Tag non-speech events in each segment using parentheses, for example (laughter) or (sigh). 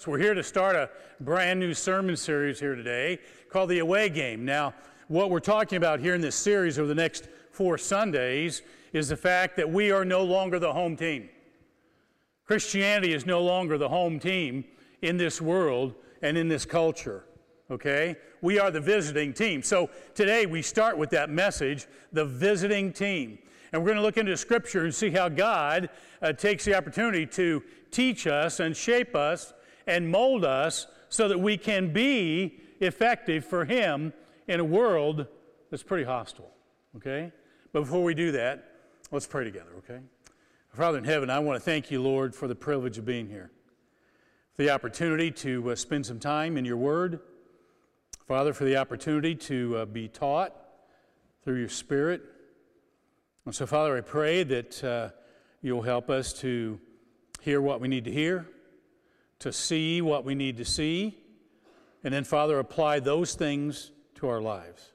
So we're here to start a brand new sermon series here today called The Away Game. Now, what we're talking about here in this series over the next four Sundays is the fact that we are no longer the home team. Christianity is no longer the home team in this world and in this culture. Okay? We are the visiting team. So today we start with that message, the visiting team. And we're going to look into Scripture and see how God uh, takes the opportunity to teach us and shape us and mold us so that we can be effective for Him in a world that's pretty hostile. Okay? But before we do that, let's pray together, okay? Father in heaven, I want to thank you, Lord, for the privilege of being here, for the opportunity to uh, spend some time in your word. Father, for the opportunity to uh, be taught through your Spirit. And so, Father, I pray that uh, you'll help us to hear what we need to hear to see what we need to see, and then, Father, apply those things to our lives.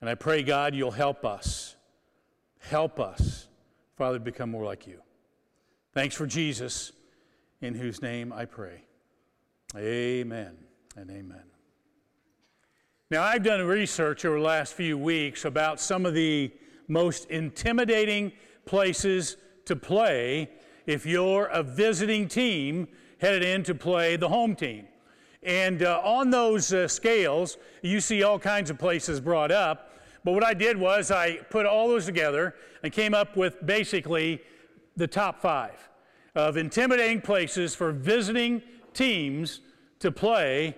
And I pray, God, you'll help us. Help us, Father, become more like you. Thanks for Jesus, in whose name I pray. Amen and amen. Now, I've done research over the last few weeks about some of the most intimidating places to play if you're a visiting team headed in to play the home team. And uh, on those uh, scales, you see all kinds of places brought up. But what I did was I put all those together and came up with basically the top five of intimidating places for visiting teams to play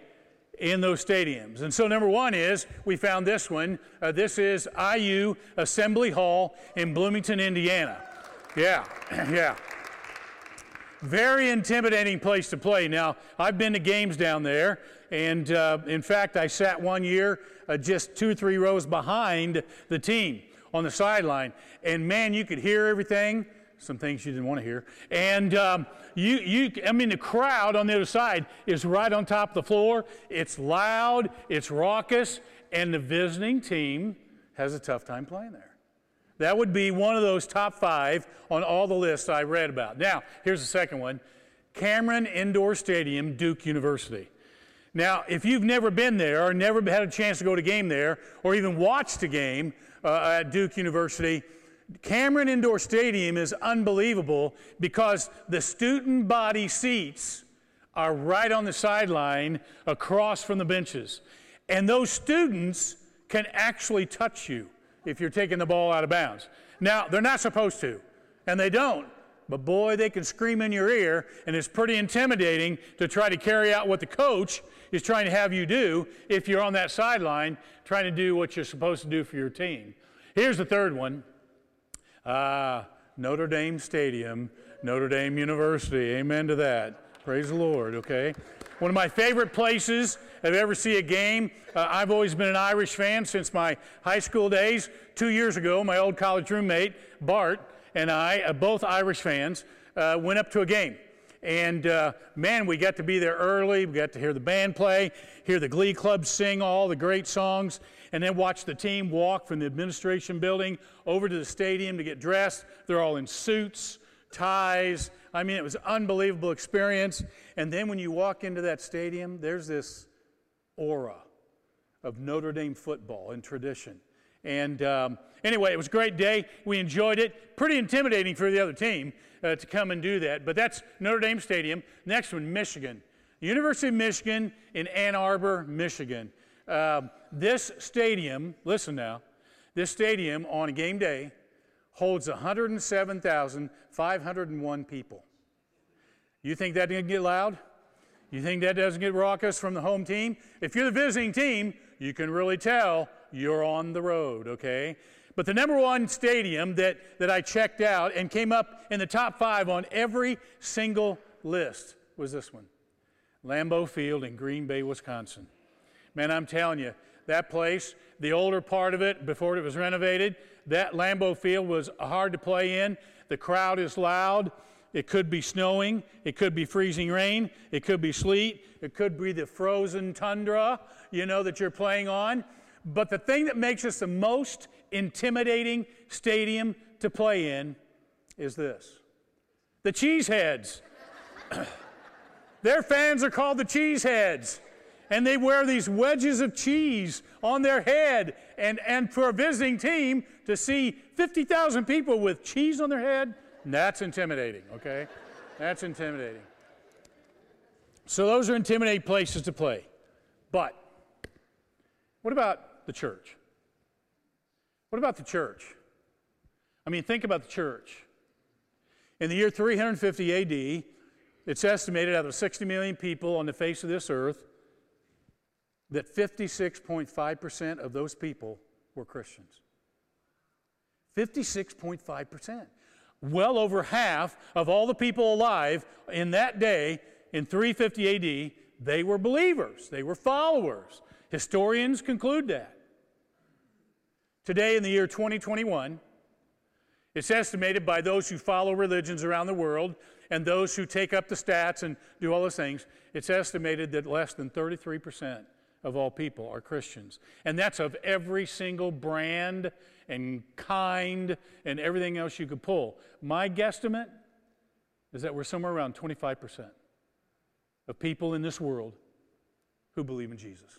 in those stadiums. And so, number one is we found this one. Uh, this is IU Assembly Hall in Bloomington, Indiana. Yeah, (clears throat) yeah. Very intimidating place to play. Now, I've been to games down there, and uh, in fact, I sat one year uh, just two or three rows behind the team on the sideline, and man, you could hear everything. Some things you didn't want to hear, and um, you, you, I mean, the crowd on the other side is right on top of the floor. It's loud, it's raucous, and the visiting team has a tough time playing there. That would be one of those top five on all the lists I read about. Now, here's the second one Cameron Indoor Stadium, Duke University. Now, if you've never been there or never had a chance to go to a game there or even watched a game uh, at Duke University, Cameron Indoor Stadium is unbelievable because the student body seats are right on the sideline across from the benches. And those students can actually touch you if you're taking the ball out of bounds. Now, they're not supposed to, and they don't. But boy, they can scream in your ear, and it's pretty intimidating to try to carry out what the coach is trying to have you do if you're on that sideline trying to do what you're supposed to do for your team. Here's the third one uh, Notre Dame Stadium, Notre Dame University. Amen to that. Praise the Lord, okay? One of my favorite places I've ever see a game. Uh, I've always been an Irish fan since my high school days. Two years ago, my old college roommate, Bart, and I, uh, both Irish fans, uh, went up to a game. And uh, man, we got to be there early. We got to hear the band play, hear the glee club sing all the great songs, and then watch the team walk from the administration building over to the stadium to get dressed. They're all in suits, ties, I mean, it was unbelievable experience. And then when you walk into that stadium, there's this aura of Notre Dame football and tradition. And um, anyway, it was a great day. We enjoyed it. Pretty intimidating for the other team uh, to come and do that. But that's Notre Dame Stadium. Next one, Michigan. University of Michigan in Ann Arbor, Michigan. Uh, this stadium, listen now, this stadium on a game day holds 107,501 people. You think that didn't get loud? You think that doesn't get raucous from the home team? If you're the visiting team, you can really tell you're on the road, okay? But the number one stadium that, that I checked out and came up in the top five on every single list was this one Lambeau Field in Green Bay, Wisconsin. Man, I'm telling you, that place, the older part of it before it was renovated, that Lambeau Field was hard to play in. The crowd is loud. It could be snowing. It could be freezing rain. It could be sleet. It could be the frozen tundra, you know, that you're playing on. But the thing that makes us the most intimidating stadium to play in is this the Cheeseheads. (coughs) Their fans are called the cheeseheads. And they wear these wedges of cheese on their head. And, and for a visiting team to see 50,000 people with cheese on their head, that's intimidating, okay? That's intimidating. So those are intimidating places to play. But what about the church? What about the church? I mean, think about the church. In the year 350 AD, it's estimated out of 60 million people on the face of this earth that 56.5% of those people were Christians. 56.5%. Well over half of all the people alive in that day in 350 AD, they were believers, they were followers. Historians conclude that. Today, in the year 2021, it's estimated by those who follow religions around the world and those who take up the stats and do all those things, it's estimated that less than 33% of all people are Christians. And that's of every single brand and kind and everything else you could pull. My guesstimate is that we're somewhere around 25% of people in this world who believe in Jesus.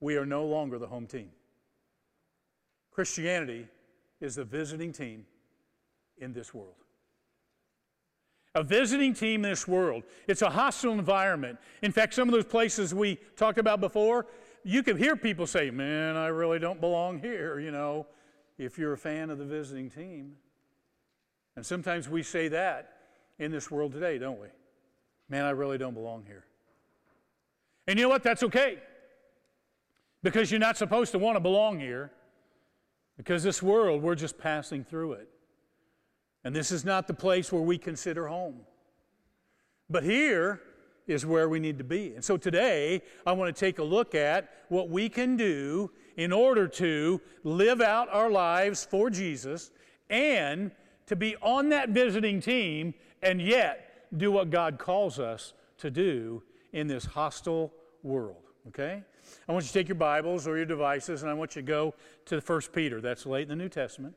We are no longer the home team. Christianity is the visiting team in this world. A visiting team in this world. It's a hostile environment. In fact, some of those places we talked about before, you can hear people say, Man, I really don't belong here, you know, if you're a fan of the visiting team. And sometimes we say that in this world today, don't we? Man, I really don't belong here. And you know what? That's okay. Because you're not supposed to want to belong here. Because this world, we're just passing through it. And this is not the place where we consider home. But here is where we need to be. And so today, I want to take a look at what we can do in order to live out our lives for Jesus and to be on that visiting team and yet do what God calls us to do in this hostile world. Okay? I want you to take your Bibles or your devices and I want you to go to 1 Peter. That's late in the New Testament.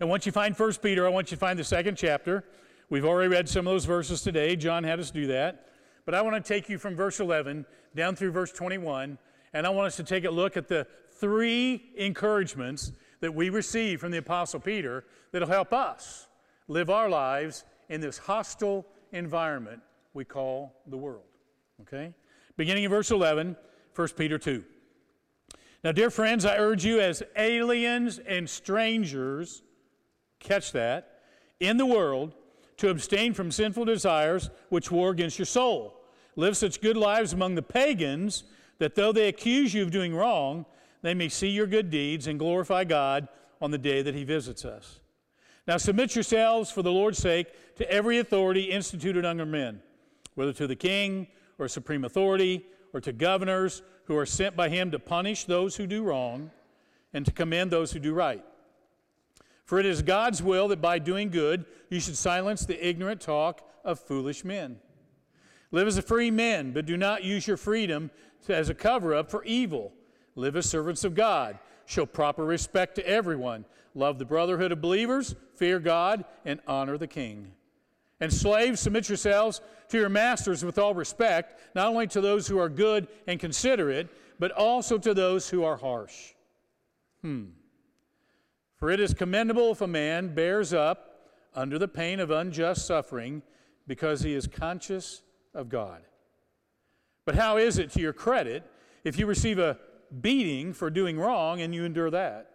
And once you find 1 Peter, I want you to find the second chapter. We've already read some of those verses today. John had us do that. But I want to take you from verse 11 down through verse 21, and I want us to take a look at the three encouragements that we receive from the Apostle Peter that'll help us live our lives in this hostile environment we call the world. Okay? Beginning in verse 11, 1 Peter 2. Now, dear friends, I urge you as aliens and strangers catch that, in the world to abstain from sinful desires which war against your soul. Live such good lives among the pagans that though they accuse you of doing wrong, they may see your good deeds and glorify God on the day that He visits us. Now submit yourselves for the Lord's sake to every authority instituted under men, whether to the king or supreme authority or to governors who are sent by Him to punish those who do wrong and to commend those who do right. For it is God's will that by doing good you should silence the ignorant talk of foolish men. Live as a free man, but do not use your freedom as a cover up for evil. Live as servants of God. Show proper respect to everyone. Love the brotherhood of believers, fear God, and honor the king. And slaves, submit yourselves to your masters with all respect, not only to those who are good and considerate, but also to those who are harsh. Hmm. For it is commendable if a man bears up under the pain of unjust suffering because he is conscious of God. But how is it to your credit if you receive a beating for doing wrong and you endure that?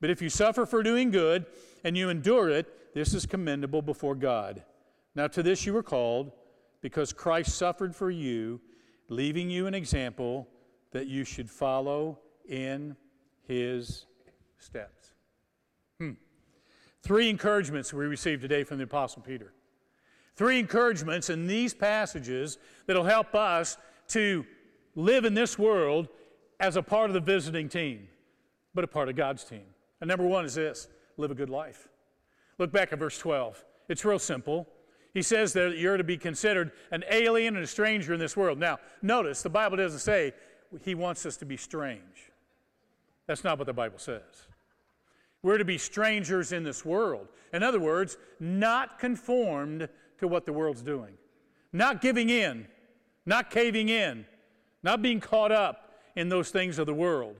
But if you suffer for doing good and you endure it, this is commendable before God. Now, to this you were called because Christ suffered for you, leaving you an example that you should follow in his steps. Hmm. Three encouragements we received today from the Apostle Peter. Three encouragements in these passages that'll help us to live in this world as a part of the visiting team, but a part of God's team. And number one is this live a good life. Look back at verse 12. It's real simple. He says that you're to be considered an alien and a stranger in this world. Now, notice the Bible doesn't say he wants us to be strange. That's not what the Bible says. We're to be strangers in this world. In other words, not conformed to what the world's doing. Not giving in, not caving in, not being caught up in those things of the world.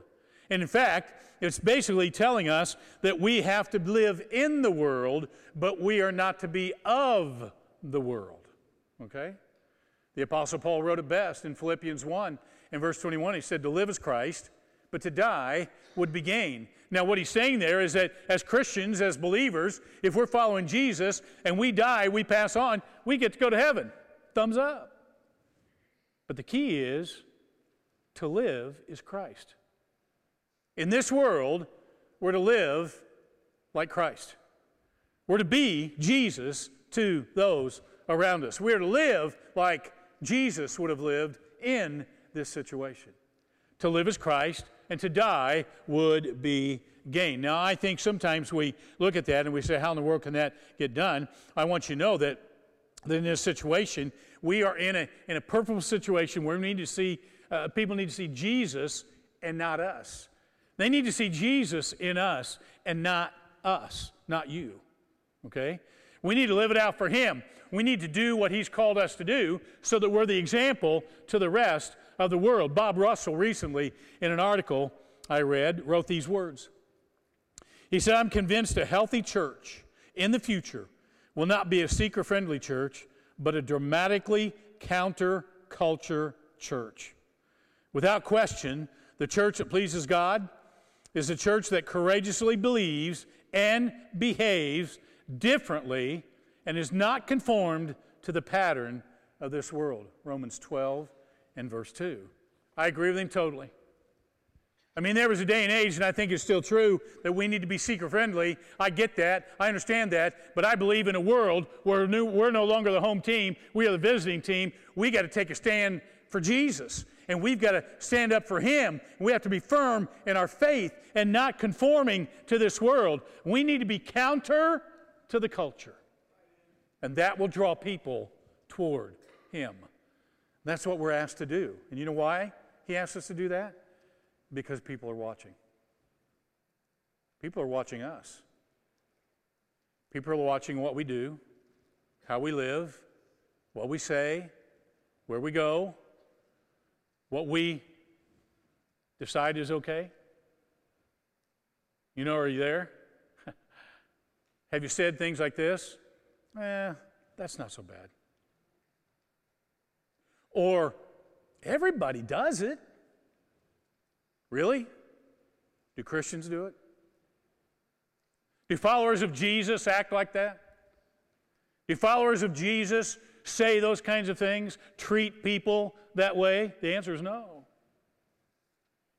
And in fact, it's basically telling us that we have to live in the world, but we are not to be of the world. Okay? The Apostle Paul wrote it best in Philippians 1 in verse 21. He said, To live is Christ, but to die would be gain. Now, what he's saying there is that as Christians, as believers, if we're following Jesus and we die, we pass on, we get to go to heaven. Thumbs up. But the key is to live is Christ. In this world, we're to live like Christ. We're to be Jesus to those around us. We're to live like Jesus would have lived in this situation. To live as Christ and to die would be gain. Now, I think sometimes we look at that and we say, How in the world can that get done? I want you to know that, that in this situation, we are in a, in a purposeful situation where we need to see, uh, people need to see Jesus and not us. They need to see Jesus in us and not us, not you. Okay? We need to live it out for Him. We need to do what He's called us to do so that we're the example to the rest of the world. Bob Russell recently, in an article I read, wrote these words. He said, I'm convinced a healthy church in the future will not be a seeker friendly church, but a dramatically counter-culture church. Without question, the church that pleases God is a church that courageously believes and behaves differently and is not conformed to the pattern of this world. Romans 12 and verse 2. I agree with him totally. I mean, there was a day and age, and I think it's still true, that we need to be seeker friendly. I get that. I understand that. But I believe in a world where we're no longer the home team, we are the visiting team. We got to take a stand for Jesus and we've got to stand up for Him. We have to be firm in our faith and not conforming to this world. We need to be counter to the culture, and that will draw people toward Him. That's what we're asked to do. And you know why He asks us to do that? Because people are watching. People are watching us. People are watching what we do, how we live, what we say, where we go, what we decide is okay? You know, are you there? (laughs) Have you said things like this? Eh, that's not so bad. Or, everybody does it. Really? Do Christians do it? Do followers of Jesus act like that? Do followers of Jesus say those kinds of things, treat people that way? The answer is no.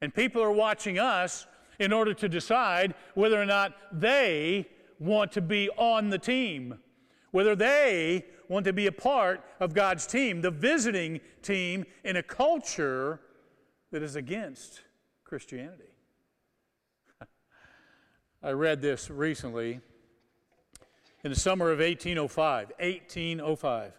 And people are watching us in order to decide whether or not they want to be on the team, whether they want to be a part of God's team, the visiting team in a culture that is against Christianity. (laughs) I read this recently in the summer of 1805. 1805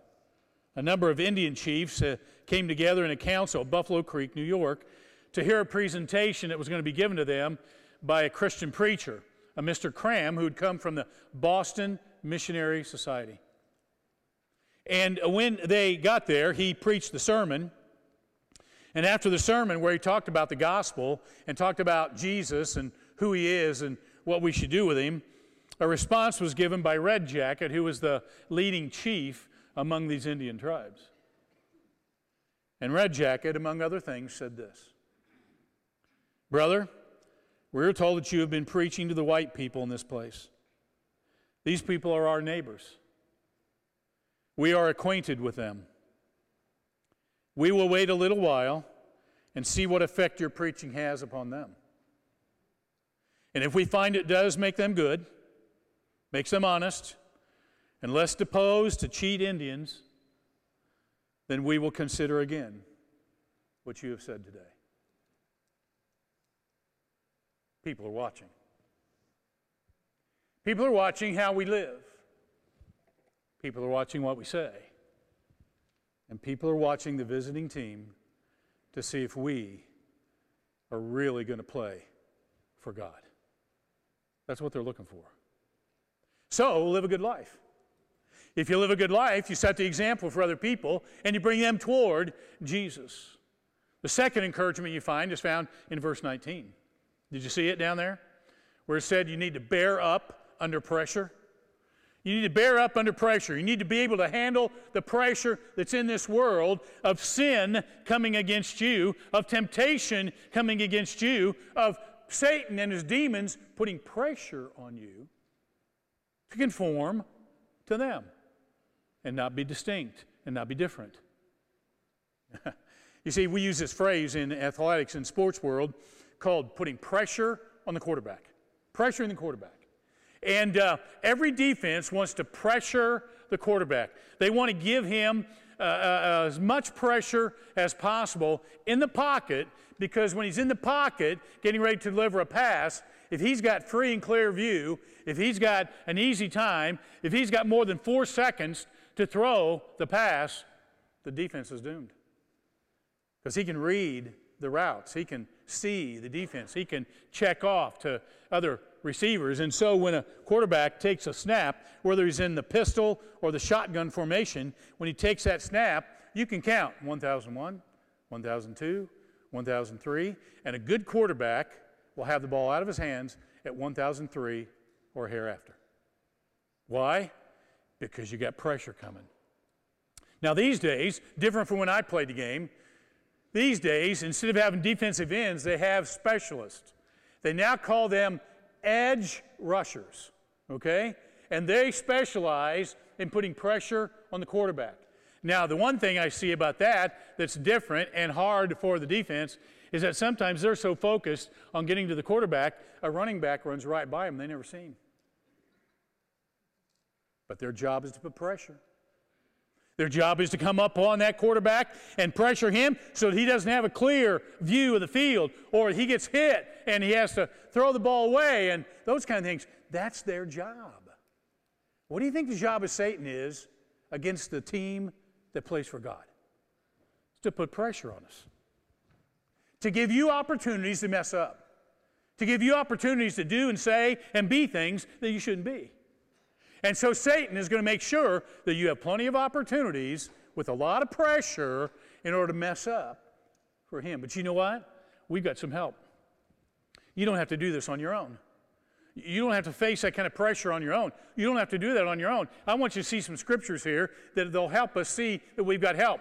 a number of Indian chiefs uh, came together in a council at Buffalo Creek, New York, to hear a presentation that was going to be given to them by a Christian preacher, a Mr. Cram, who had come from the Boston Missionary Society. And when they got there, he preached the sermon. And after the sermon, where he talked about the gospel and talked about Jesus and who he is and what we should do with him, a response was given by Red Jacket, who was the leading chief among these Indian tribes. And Red Jacket, among other things, said this Brother, we're told that you have been preaching to the white people in this place. These people are our neighbors. We are acquainted with them. We will wait a little while and see what effect your preaching has upon them. And if we find it does make them good, makes them honest, and less disposed to cheat Indians, then we will consider again what you have said today. People are watching. People are watching how we live. People are watching what we say. And people are watching the visiting team to see if we are really going to play for God. That's what they're looking for. So, live a good life. If you live a good life, you set the example for other people and you bring them toward Jesus. The second encouragement you find is found in verse 19. Did you see it down there? Where it said you need to bear up under pressure. You need to bear up under pressure. You need to be able to handle the pressure that's in this world of sin coming against you, of temptation coming against you, of Satan and his demons putting pressure on you to conform to them and not be distinct and not be different. (laughs) you see, we use this phrase in athletics and sports world called putting pressure on the quarterback. Pressure in the quarterback. And uh, every defense wants to pressure the quarterback. They want to give him uh, uh, as much pressure as possible in the pocket because when he's in the pocket getting ready to deliver a pass, if he's got free and clear view, if he's got an easy time, if he's got more than four seconds to throw the pass, the defense is doomed. Because he can read the routes, he can see the defense, he can check off to other receivers. And so when a quarterback takes a snap, whether he's in the pistol or the shotgun formation, when he takes that snap, you can count 1001, 1002, 1003, and a good quarterback will have the ball out of his hands at 1003 or hereafter. Why? Because you got pressure coming. Now, these days, different from when I played the game, these days, instead of having defensive ends, they have specialists. They now call them edge rushers, okay? And they specialize in putting pressure on the quarterback. Now, the one thing I see about that that's different and hard for the defense is that sometimes they're so focused on getting to the quarterback, a running back runs right by them, they never see him. But their job is to put pressure. Their job is to come up on that quarterback and pressure him so that he doesn't have a clear view of the field or he gets hit and he has to throw the ball away and those kind of things. That's their job. What do you think the job of Satan is against the team that plays for God? It's to put pressure on us, to give you opportunities to mess up, to give you opportunities to do and say and be things that you shouldn't be. And so Satan is going to make sure that you have plenty of opportunities with a lot of pressure in order to mess up for him. But you know what? We've got some help. You don't have to do this on your own. You don't have to face that kind of pressure on your own. You don't have to do that on your own. I want you to see some scriptures here that they'll help us see that we've got help.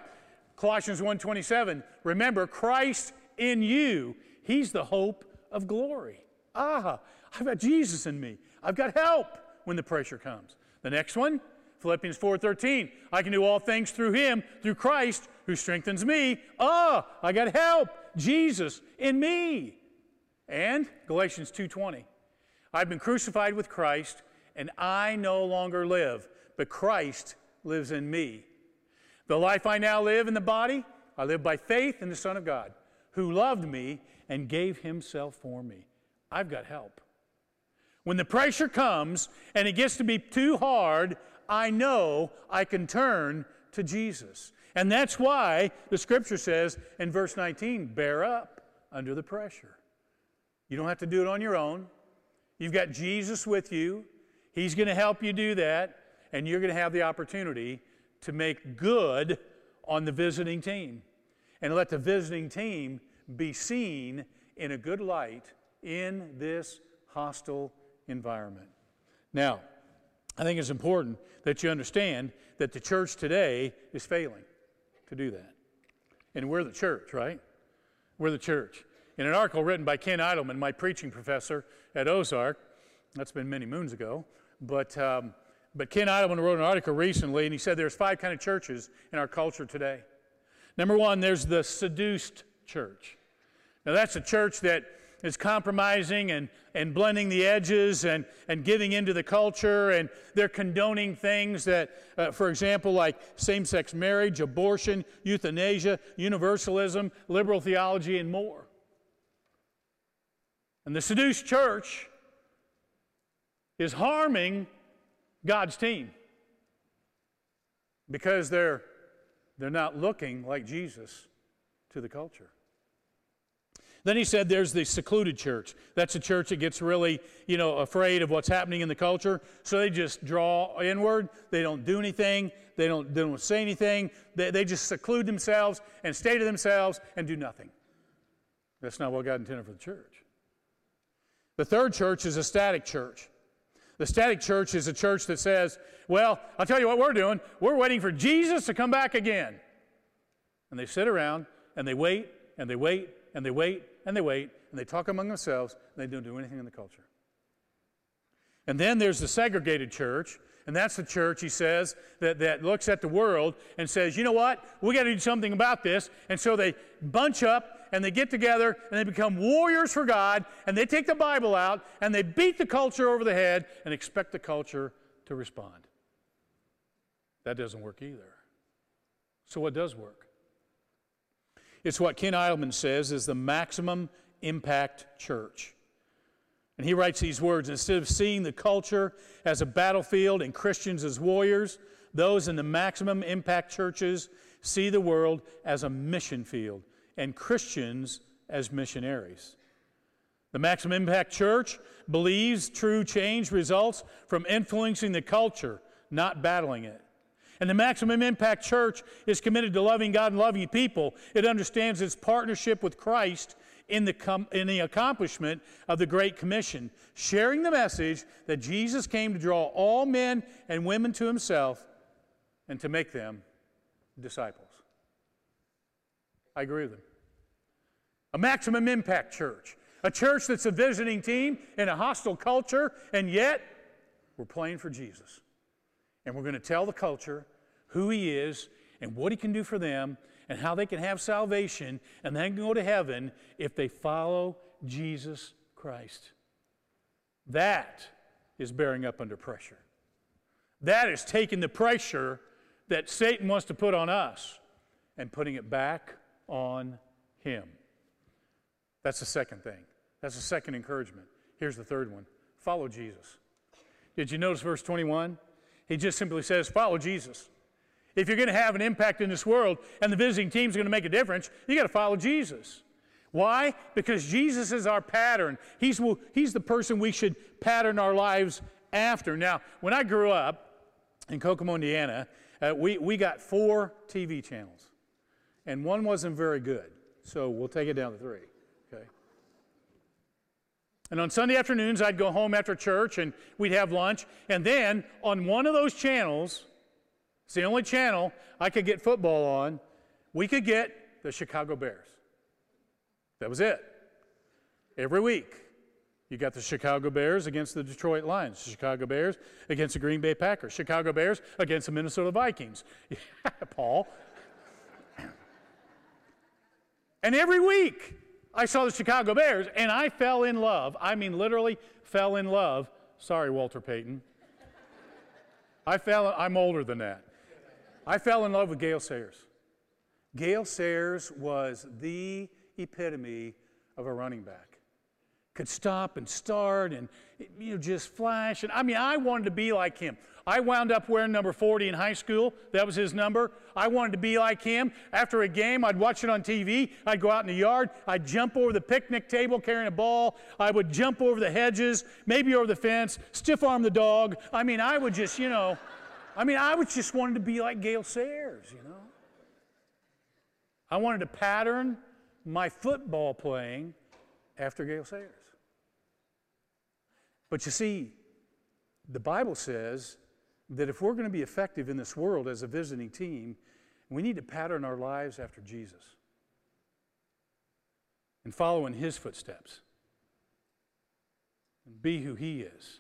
Colossians 1:27. Remember Christ in you. He's the hope of glory. Ah, I've got Jesus in me. I've got help when the pressure comes. The next one, Philippians 4:13. I can do all things through him, through Christ who strengthens me. Ah, I got help. Jesus in me. And Galatians 2:20. I've been crucified with Christ, and I no longer live, but Christ lives in me. The life I now live in the body, I live by faith in the Son of God, who loved me and gave himself for me. I've got help. When the pressure comes and it gets to be too hard, I know I can turn to Jesus. And that's why the scripture says in verse 19, bear up under the pressure. You don't have to do it on your own. You've got Jesus with you. He's going to help you do that, and you're going to have the opportunity to make good on the visiting team and let the visiting team be seen in a good light in this hostile environment. Now, I think it's important that you understand that the church today is failing to do that. And we're the church, right? We're the church. In an article written by Ken Idleman, my preaching professor at Ozark, that's been many moons ago, but, um, but Ken Idleman wrote an article recently and he said there's five kind of churches in our culture today. Number one, there's the seduced church. Now, that's a church that is compromising and, and blending the edges and, and giving into the culture, and they're condoning things that, uh, for example, like same sex marriage, abortion, euthanasia, universalism, liberal theology, and more. And the seduced church is harming God's team because they're, they're not looking like Jesus to the culture. Then he said there's the secluded church. That's a church that gets really, you know, afraid of what's happening in the culture. So they just draw inward. They don't do anything. They don't, they don't say anything. They, they just seclude themselves and stay to themselves and do nothing. That's not what God intended for the church. The third church is a static church. The static church is a church that says, well, I'll tell you what we're doing. We're waiting for Jesus to come back again. And they sit around and they wait and they wait and they wait and they wait and they talk among themselves and they don't do anything in the culture. And then there's the segregated church, and that's the church, he says, that, that looks at the world and says, you know what? We got to do something about this. And so they bunch up and they get together and they become warriors for God and they take the Bible out and they beat the culture over the head and expect the culture to respond. That doesn't work either. So, what does work? It's what Ken Idleman says is the maximum impact church. And he writes these words instead of seeing the culture as a battlefield and Christians as warriors, those in the maximum impact churches see the world as a mission field and Christians as missionaries. The Maximum Impact Church believes true change results from influencing the culture, not battling it. And the Maximum Impact Church is committed to loving God and loving people. It understands its partnership with Christ in the, com- in the accomplishment of the Great Commission, sharing the message that Jesus came to draw all men and women to himself and to make them disciples. I agree with them. A maximum impact church, a church that's a visiting team in a hostile culture, and yet we're playing for Jesus. And we're going to tell the culture who He is and what He can do for them and how they can have salvation and then go to heaven if they follow Jesus Christ. That is bearing up under pressure. That is taking the pressure that Satan wants to put on us and putting it back on Him. That's the second thing. That's the second encouragement. Here's the third one follow Jesus. Did you notice verse 21? He just simply says, Follow Jesus. If you're going to have an impact in this world and the visiting team is going to make a difference, you got to follow Jesus. Why? Because Jesus is our pattern. He's, he's the person we should pattern our lives after. Now, when I grew up in Kokomo, Indiana, uh, we, we got four TV channels, and one wasn't very good. So we'll take it down to three. And on Sunday afternoons, I'd go home after church and we'd have lunch. And then on one of those channels, it's the only channel I could get football on, we could get the Chicago Bears. That was it. Every week, you got the Chicago Bears against the Detroit Lions, Chicago Bears against the Green Bay Packers, Chicago Bears against the Minnesota Vikings. (laughs) Paul. (clears throat) and every week, I saw the Chicago Bears and I fell in love. I mean, literally fell in love. Sorry, Walter Payton. I fell, I'm older than that. I fell in love with Gale Sayers. Gale Sayers was the epitome of a running back. Could stop and start and you know just flash. And I mean, I wanted to be like him. I wound up wearing number 40 in high school. That was his number. I wanted to be like him. After a game, I'd watch it on TV. I'd go out in the yard. I'd jump over the picnic table carrying a ball. I would jump over the hedges, maybe over the fence, stiff arm the dog. I mean, I would just, you know. I mean, I was just wanted to be like Gale Sayers, you know. I wanted to pattern my football playing after Gale Sayers. But you see, the Bible says that if we're going to be effective in this world as a visiting team, we need to pattern our lives after Jesus and follow in his footsteps and be who he is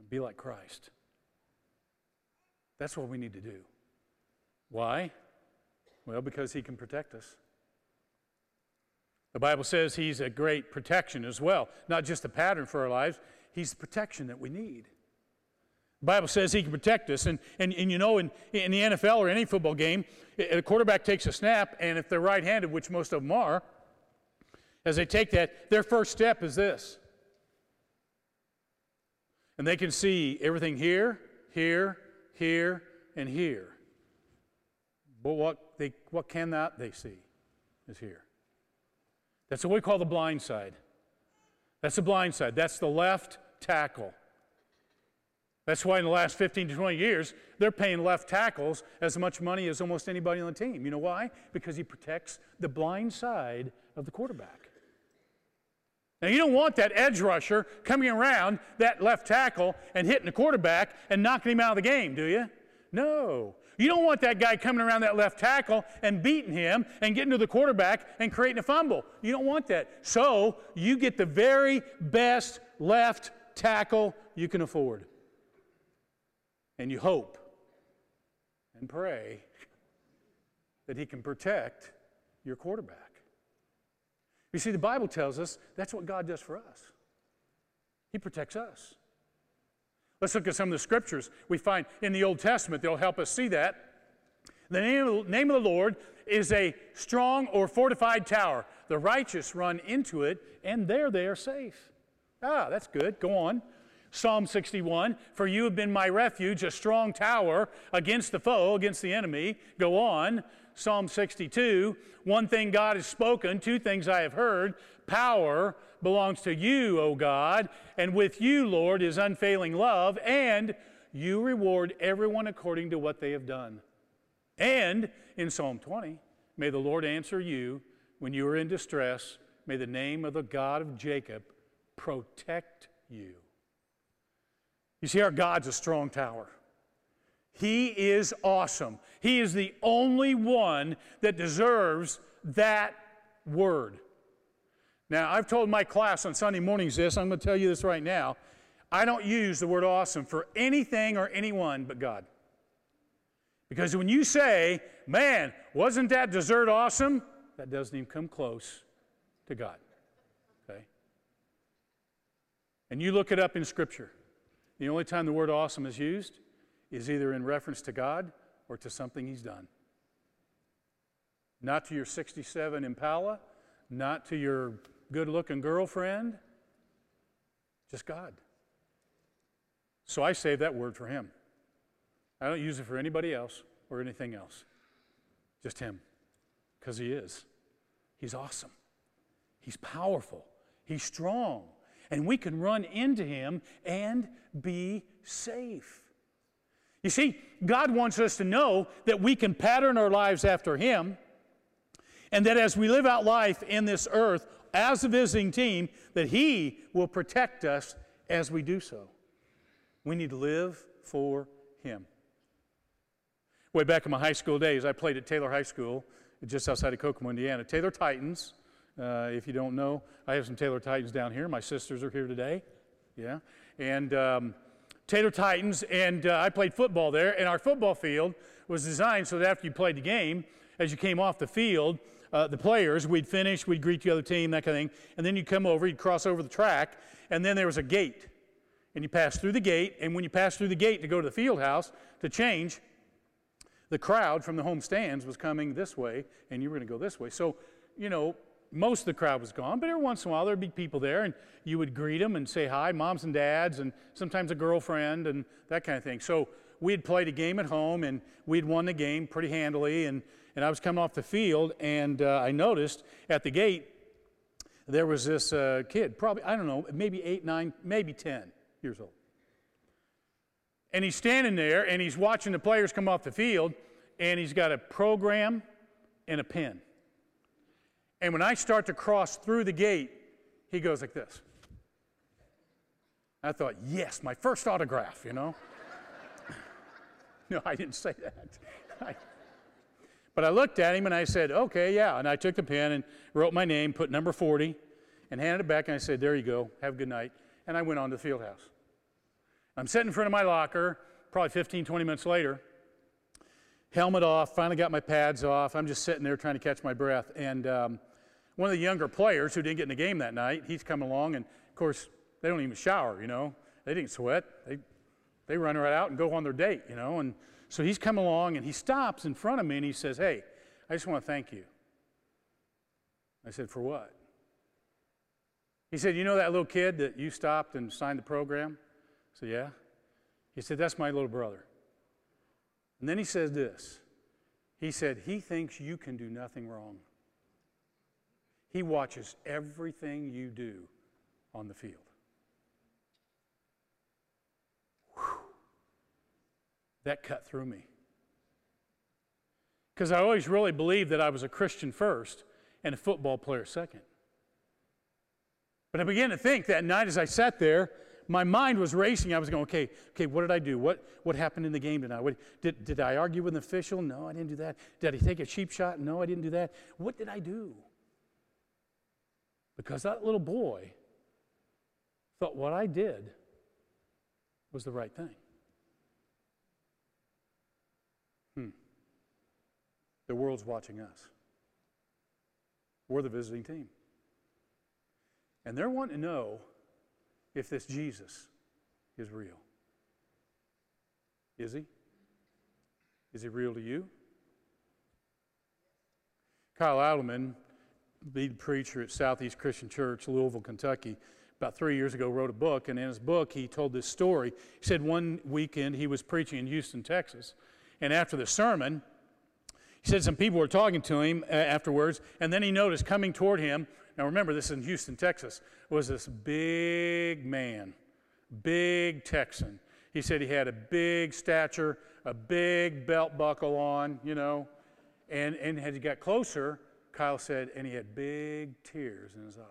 and be like Christ. That's what we need to do. Why? Well, because He can protect us. The Bible says He's a great protection as well, not just a pattern for our lives, He's the protection that we need. The Bible says He can protect us. And, and, and you know, in, in the NFL or any football game, a quarterback takes a snap, and if they're right handed, which most of them are, as they take that, their first step is this and they can see everything here, here, here, and here. But what, they, what cannot they see is here. That's what we call the blind side. That's the blind side. That's the left tackle. That's why in the last 15 to 20 years, they're paying left tackles as much money as almost anybody on the team. You know why? Because he protects the blind side of the quarterback. Now, you don't want that edge rusher coming around that left tackle and hitting the quarterback and knocking him out of the game, do you? No. You don't want that guy coming around that left tackle and beating him and getting to the quarterback and creating a fumble. You don't want that. So, you get the very best left tackle you can afford. And you hope and pray that he can protect your quarterback. You see, the Bible tells us that's what God does for us. He protects us. Let's look at some of the scriptures we find in the Old Testament. They'll help us see that. The name of, the Lord is a strong or fortified tower. The righteous run into it, and there they are safe. Ah, that's good. Go on. Psalm 61 For you have been my refuge, a strong tower against the foe, against the enemy. Go on. Psalm 62 One thing God has spoken, two things I have heard. Power belongs to you, O God, and with you, Lord, is unfailing love, and you reward everyone according to what they have done. And in Psalm 20, may the Lord answer you when you are in distress. May the name of the God of Jacob protect you. You see, our God's a strong tower. He is awesome. He is the only one that deserves that word. Now, I've told my class on Sunday mornings this, I'm going to tell you this right now. I don't use the word awesome for anything or anyone but God. Because when you say, man, wasn't that dessert awesome? That doesn't even come close to God. Okay? And you look it up in Scripture. The only time the word awesome is used is either in reference to God or to something He's done. Not to your 67 Impala, not to your good looking girlfriend, just God. So I save that word for Him. I don't use it for anybody else or anything else, just Him, because He is. He's awesome, He's powerful, He's strong, and we can run into Him and be safe. You see, God wants us to know that we can pattern our lives after Him, and that as we live out life in this earth as a visiting team, that He will protect us as we do so. We need to live for Him. Way back in my high school days, I played at Taylor High School, just outside of Kokomo, Indiana. Taylor Titans, uh, if you don't know, I have some Taylor Titans down here. My sisters are here today. Yeah. And um, Taylor Titans, and uh, I played football there, and our football field was designed so that after you played the game, as you came off the field, uh, the players, we'd finish, we'd greet the other team, that kind of thing, and then you'd come over, you'd cross over the track, and then there was a gate. And you pass through the gate, and when you pass through the gate to go to the field house to change, the crowd from the home stands was coming this way, and you were going to go this way. So, you know, most of the crowd was gone, but every once in a while there'd be people there, and you would greet them and say hi, moms and dads, and sometimes a girlfriend, and that kind of thing. So we had played a game at home, and we'd won the game pretty handily, and, and I was coming off the field, and uh, I noticed at the gate there was this uh, kid, probably, I don't know, maybe eight, nine, maybe 10 years old. And he's standing there, and he's watching the players come off the field, and he's got a program and a pen. And when I start to cross through the gate, he goes like this. I thought, yes, my first autograph, you know? (laughs) no, I didn't say that. (laughs) but I looked at him and I said, okay, yeah. And I took the pen and wrote my name, put number 40, and handed it back. And I said, there you go. Have a good night. And I went on to the field house. I'm sitting in front of my locker, probably 15, 20 minutes later, helmet off, finally got my pads off. I'm just sitting there trying to catch my breath. And um, one of the younger players who didn't get in the game that night, he's coming along, and of course, they don't even shower, you know. They didn't sweat. They, they run right out and go on their date, you know. And so he's come along and he stops in front of me and he says, Hey, I just want to thank you. I said, For what? He said, You know that little kid that you stopped and signed the program? I said, Yeah. He said, That's my little brother. And then he says this He said, He thinks you can do nothing wrong. He watches everything you do on the field. That cut through me. Because I always really believed that I was a Christian first and a football player second. But I began to think that night as I sat there, my mind was racing. I was going, okay, okay, what did I do? What, what happened in the game tonight? What, did, did I argue with an official? No, I didn't do that. Did I take a cheap shot? No, I didn't do that. What did I do? Because that little boy thought what I did was the right thing. The world's watching us. We're the visiting team. And they're wanting to know if this Jesus is real. Is he? Is he real to you? Kyle Idleman, lead preacher at Southeast Christian Church, Louisville, Kentucky, about three years ago wrote a book, and in his book he told this story. He said one weekend he was preaching in Houston, Texas, and after the sermon, he said some people were talking to him uh, afterwards, and then he noticed coming toward him now remember, this is in Houston, Texas, was this big man, big Texan. He said he had a big stature, a big belt buckle on, you know. And, and as he got closer, Kyle said, and he had big tears in his eyes.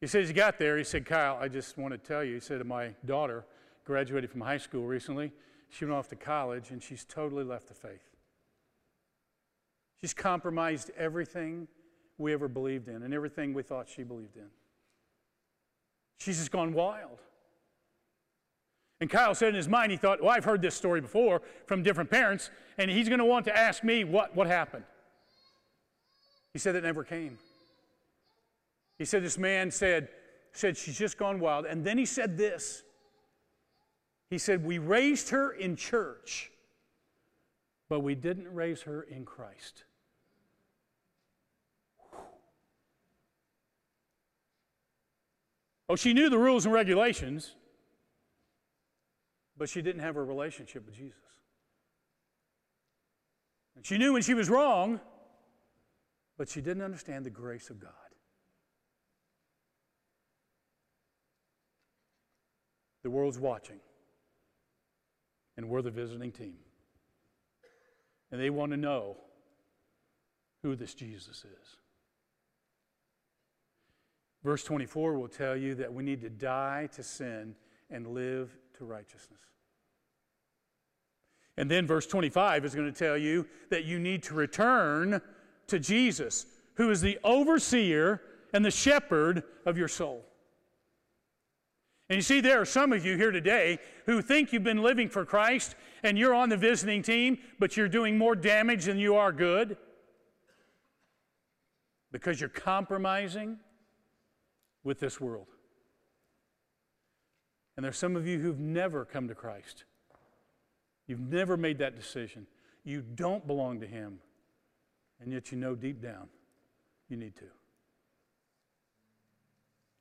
He said, as he got there, he said, Kyle, I just want to tell you, he said, my daughter graduated from high school recently. She went off to college, and she's totally left the faith. She's compromised everything we ever believed in and everything we thought she believed in. She's just gone wild. And Kyle said in his mind, he thought, well, I've heard this story before from different parents, and he's going to want to ask me what, what happened. He said it never came. He said this man said, said she's just gone wild. And then he said this. He said, We raised her in church, but we didn't raise her in Christ. Oh, she knew the rules and regulations, but she didn't have a relationship with Jesus. And she knew when she was wrong, but she didn't understand the grace of God. The world's watching, and we're the visiting team. And they want to know who this Jesus is. Verse 24 will tell you that we need to die to sin and live to righteousness. And then verse 25 is going to tell you that you need to return to Jesus, who is the overseer and the shepherd of your soul. And you see, there are some of you here today who think you've been living for Christ and you're on the visiting team, but you're doing more damage than you are good because you're compromising with this world. And there's some of you who've never come to Christ. You've never made that decision. You don't belong to Him. And yet you know deep down you need to.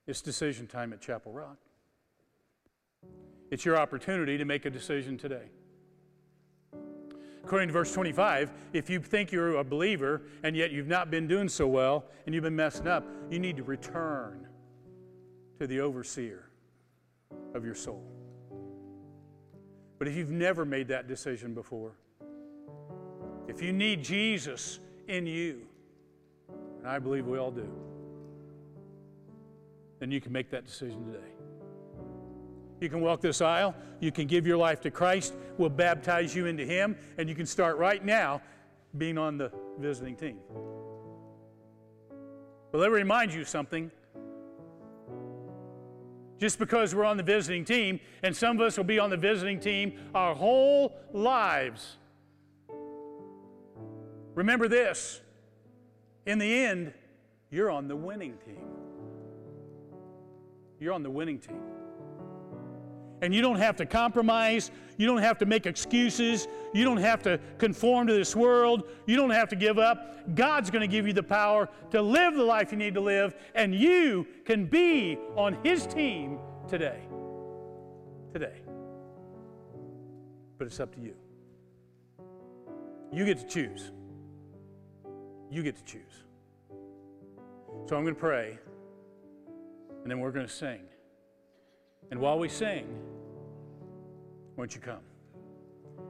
It's decision time at Chapel Rock. It's your opportunity to make a decision today. According to verse 25, if you think you're a believer and yet you've not been doing so well and you've been messing up, you need to return to the overseer of your soul. But if you've never made that decision before, if you need Jesus in you, and I believe we all do, then you can make that decision today. You can walk this aisle, you can give your life to Christ, we'll baptize you into Him, and you can start right now being on the visiting team. But let me remind you something just because we're on the visiting team, and some of us will be on the visiting team our whole lives. Remember this in the end, you're on the winning team. You're on the winning team. And you don't have to compromise. You don't have to make excuses. You don't have to conform to this world. You don't have to give up. God's going to give you the power to live the life you need to live, and you can be on His team today. Today. But it's up to you. You get to choose. You get to choose. So I'm going to pray, and then we're going to sing. And while we sing, won't you come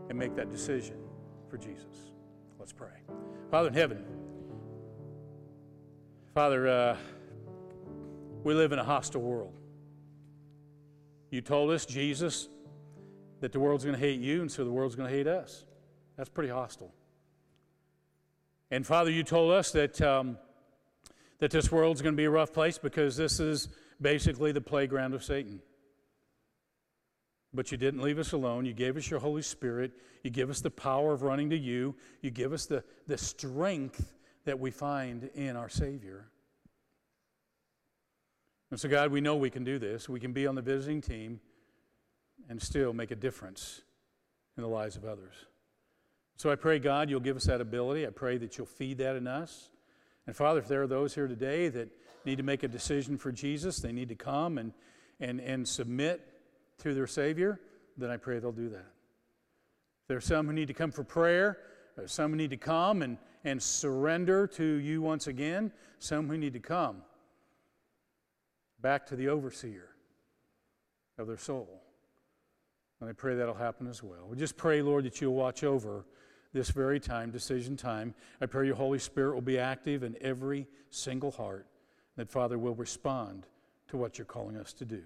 and make that decision for Jesus? Let's pray. Father in heaven, Father, uh, we live in a hostile world. You told us, Jesus, that the world's going to hate you, and so the world's going to hate us. That's pretty hostile. And Father, you told us that, um, that this world's going to be a rough place because this is basically the playground of Satan. But you didn't leave us alone. You gave us your Holy Spirit. You give us the power of running to you. You give us the, the strength that we find in our Savior. And so, God, we know we can do this. We can be on the visiting team and still make a difference in the lives of others. So I pray, God, you'll give us that ability. I pray that you'll feed that in us. And Father, if there are those here today that need to make a decision for Jesus, they need to come and, and, and submit to their Savior, then I pray they'll do that. There are some who need to come for prayer, some who need to come and, and surrender to you once again, some who need to come back to the overseer of their soul. And I pray that'll happen as well. We just pray, Lord, that you'll watch over this very time, decision time. I pray your Holy Spirit will be active in every single heart, that Father will respond to what you're calling us to do.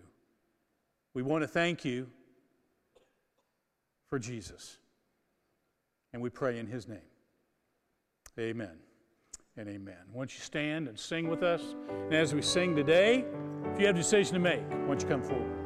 We want to thank you for Jesus. And we pray in his name. Amen and amen. Won't you stand and sing with us? And as we sing today, if you have a decision to make, why don't you come forward?